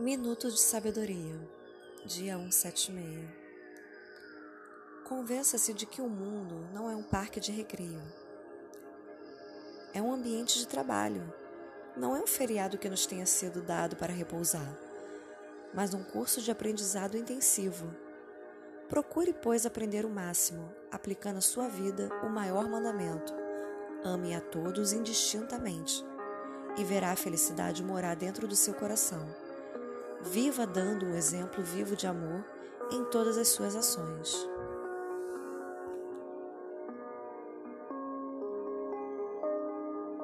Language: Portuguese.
Minuto de Sabedoria, dia 176. Convença-se de que o mundo não é um parque de recreio. É um ambiente de trabalho. Não é um feriado que nos tenha sido dado para repousar, mas um curso de aprendizado intensivo. Procure, pois, aprender o máximo, aplicando à sua vida o maior mandamento: ame a todos indistintamente, e verá a felicidade morar dentro do seu coração. Viva dando um exemplo vivo de amor em todas as suas ações.